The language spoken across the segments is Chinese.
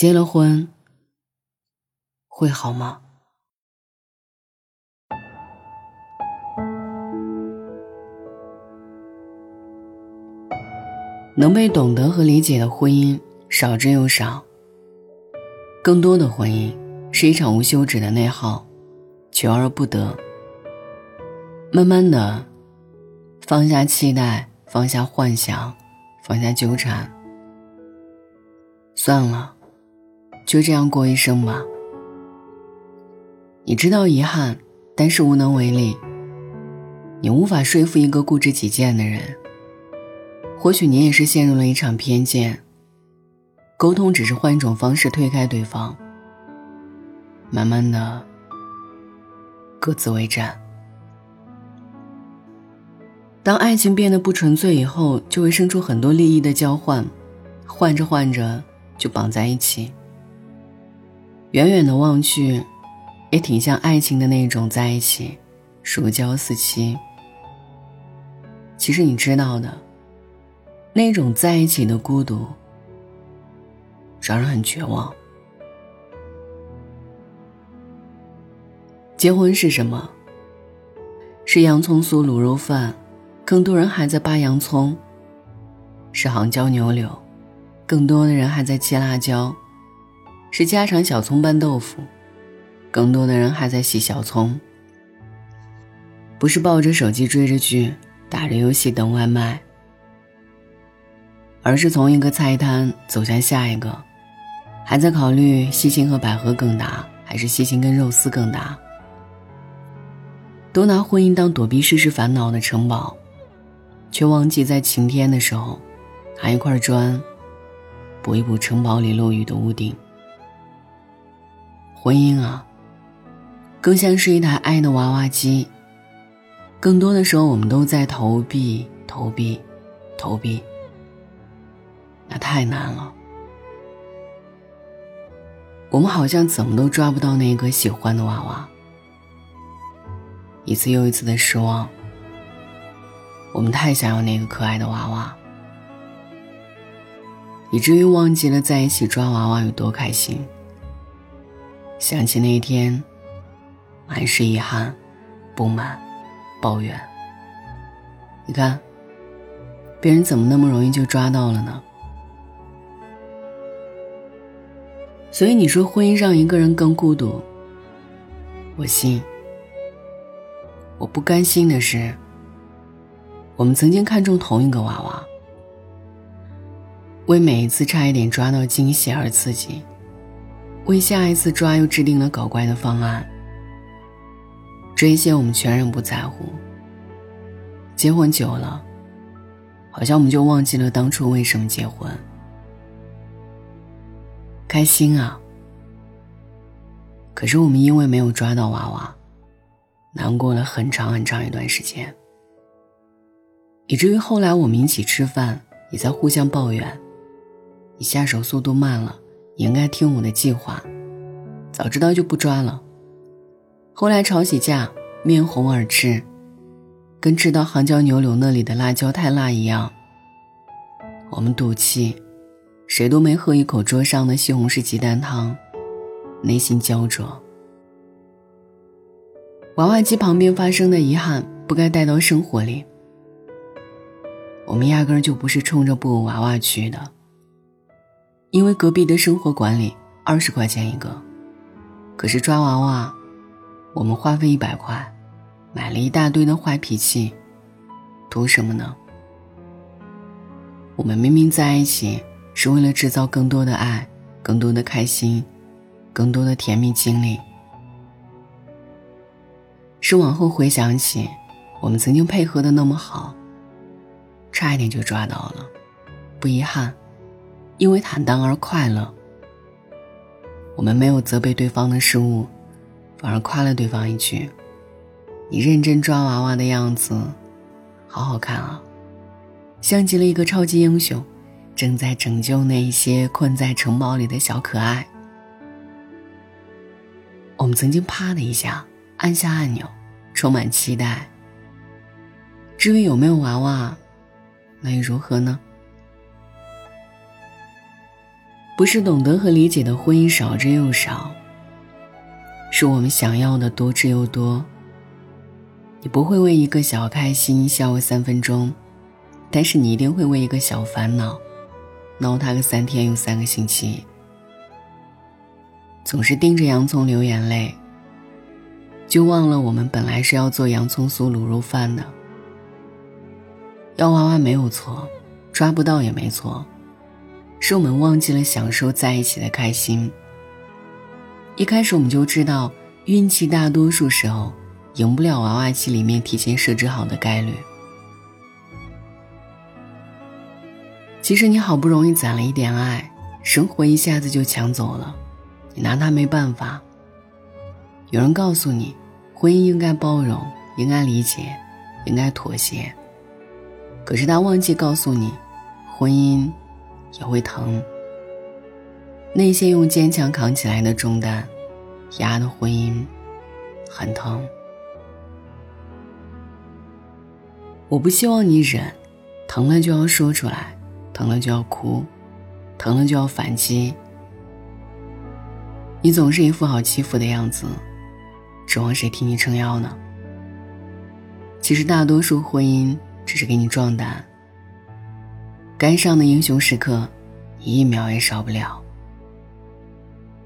结了婚会好吗？能被懂得和理解的婚姻少之又少，更多的婚姻是一场无休止的内耗，求而不得。慢慢的，放下期待，放下幻想，放下纠缠，算了，就这样过一生吧。你知道遗憾，但是无能为力。你无法说服一个固执己见的人。或许你也是陷入了一场偏见。沟通只是换一种方式推开对方。慢慢的，各自为战。当爱情变得不纯粹以后，就会生出很多利益的交换，换着换着就绑在一起。远远的望去，也挺像爱情的那种在一起，如胶似漆。其实你知道的。那种在一起的孤独，让人很绝望。结婚是什么？是洋葱酥卤肉饭，更多人还在扒洋葱；是杭椒牛柳，更多的人还在切辣椒；是家常小葱拌豆腐，更多的人还在洗小葱。不是抱着手机追着剧，打着游戏等外卖。而是从一个菜摊走向下一个，还在考虑西芹和百合更搭，还是西芹跟肉丝更搭。都拿婚姻当躲避世事烦恼的城堡，却忘记在晴天的时候，拿一块砖补一补城堡里漏雨的屋顶。婚姻啊，更像是一台爱的娃娃机。更多的时候，我们都在逃避，逃避，逃避。那太难了，我们好像怎么都抓不到那个喜欢的娃娃。一次又一次的失望，我们太想要那个可爱的娃娃，以至于忘记了在一起抓娃娃有多开心。想起那一天，满是遗憾、不满、抱怨。你看，别人怎么那么容易就抓到了呢？所以你说婚姻让一个人更孤独，我信。我不甘心的是，我们曾经看中同一个娃娃，为每一次差一点抓到惊喜而刺激，为下一次抓又制定了搞怪的方案。这一些我们全然不在乎。结婚久了，好像我们就忘记了当初为什么结婚。开心啊！可是我们因为没有抓到娃娃，难过了很长很长一段时间，以至于后来我们一起吃饭也在互相抱怨：“你下手速度慢了，你应该听我的计划，早知道就不抓了。”后来吵起架，面红耳赤，跟吃到杭椒牛柳那里的辣椒太辣一样，我们赌气。谁都没喝一口桌上的西红柿鸡蛋汤，内心焦灼。娃娃机旁边发生的遗憾不该带到生活里。我们压根儿就不是冲着布偶娃娃去的，因为隔壁的生活馆里二十块钱一个，可是抓娃娃，我们花费一百块，买了一大堆的坏脾气，图什么呢？我们明明在一起。是为了制造更多的爱，更多的开心，更多的甜蜜经历。是往后回想起，我们曾经配合的那么好，差一点就抓到了，不遗憾，因为坦荡而快乐。我们没有责备对方的失误，反而夸了对方一句：“你认真抓娃娃的样子，好好看啊，像极了一个超级英雄。”正在拯救那一些困在城堡里的小可爱。我们曾经啪的一下按下按钮，充满期待。至于有没有娃娃，那又如何呢？不是懂得和理解的婚姻少之又少，是我们想要的多之又多。你不会为一个小开心笑个三分钟，但是你一定会为一个小烦恼闹他个三天又三个星期。总是盯着洋葱流眼泪，就忘了我们本来是要做洋葱酥卤肉饭的。要娃娃没有错，抓不到也没错，是我们忘记了享受在一起的开心。一开始我们就知道，运气大多数时候。赢不了娃娃机里面提前设置好的概率。其实你好不容易攒了一点爱，生活一下子就抢走了，你拿他没办法。有人告诉你，婚姻应该包容，应该理解，应该妥协。可是他忘记告诉你，婚姻也会疼。那些用坚强扛起来的重担，压的婚姻很疼。我不希望你忍，疼了就要说出来，疼了就要哭，疼了就要反击。你总是一副好欺负的样子，指望谁替你撑腰呢？其实大多数婚姻只是给你壮胆，该上的英雄时刻，你一秒也少不了。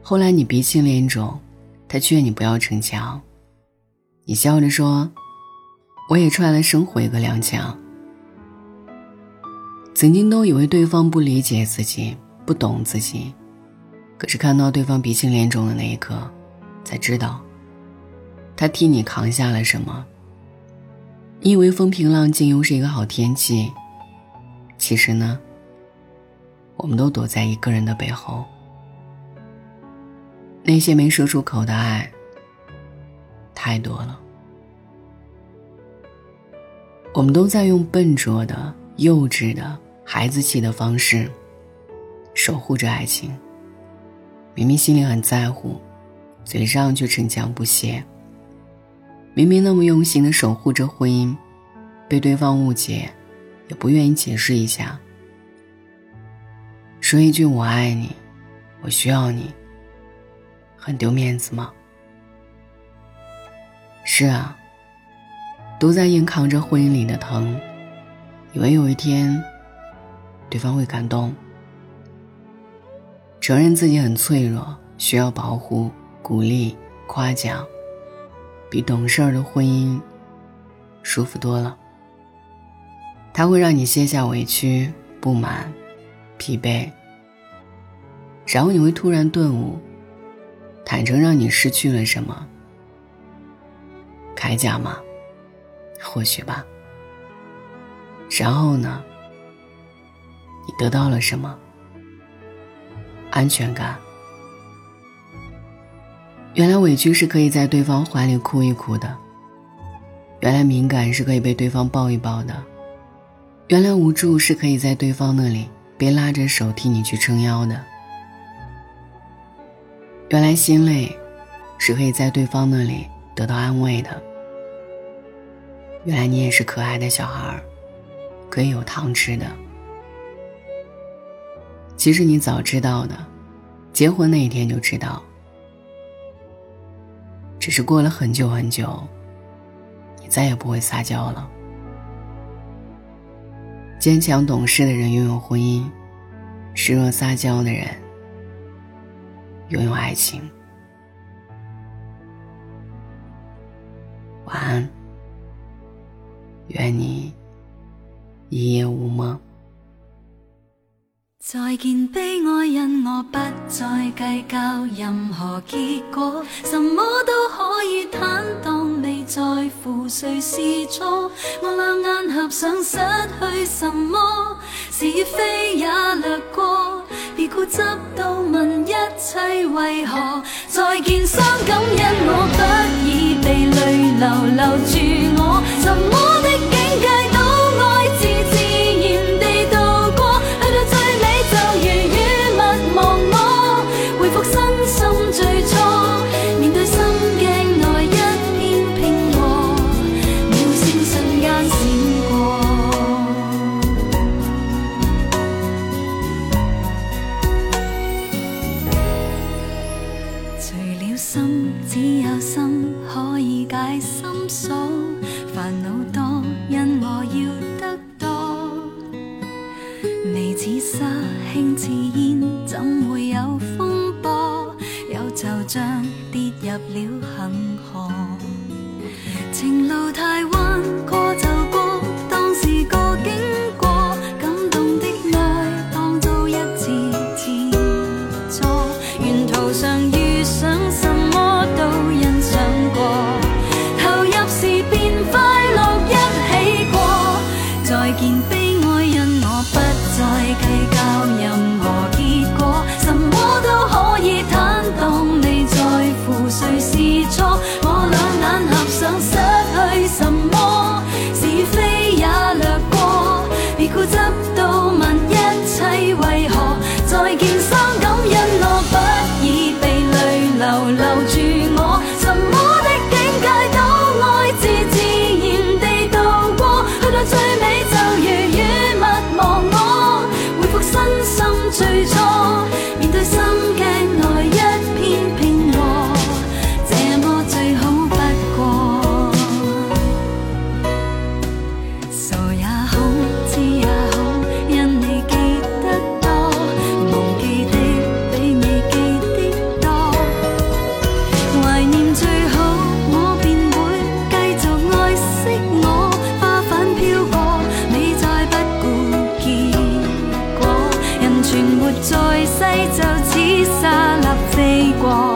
后来你鼻青脸肿，他劝你不要逞强，你笑着说。我也踹了生活一个踉跄。曾经都以为对方不理解自己，不懂自己，可是看到对方鼻青脸肿的那一刻，才知道，他替你扛下了什么。你以为风平浪静又是一个好天气，其实呢，我们都躲在一个人的背后。那些没说出口的爱，太多了。我们都在用笨拙的、幼稚的、孩子气的方式守护着爱情。明明心里很在乎，嘴上却逞强不懈。明明那么用心的守护着婚姻，被对方误解，也不愿意解释一下。说一句“我爱你，我需要你”，很丢面子吗？是啊。都在硬扛着婚姻里的疼，以为有一天，对方会感动。承认自己很脆弱，需要保护、鼓励、夸奖，比懂事儿的婚姻舒服多了。它会让你卸下委屈、不满、疲惫，然后你会突然顿悟，坦诚让你失去了什么，铠甲吗？或许吧。然后呢？你得到了什么？安全感。原来委屈是可以在对方怀里哭一哭的。原来敏感是可以被对方抱一抱的。原来无助是可以在对方那里被拉着手替你去撑腰的。原来心累，是可以在对方那里得到安慰的。原来你也是可爱的小孩可以有糖吃的。其实你早知道的，结婚那一天就知道，只是过了很久很久，你再也不会撒娇了。坚强懂事的人拥有婚姻，示弱撒娇的人拥有爱情。晚安。愿你一夜无梦。再见，悲哀，因我不再计较任何结果，什么都可以坦荡，未在乎谁是错。我两眼合上，失去什么？是与非也掠过，别固执到问一切为何。再见，伤感，因我不已被泪流留住我，什么的心锁烦恼多因我要得多。眉似沙轻似烟怎会有风波？有就怅跌入了恒河。情路太在世就似沙粒飞过。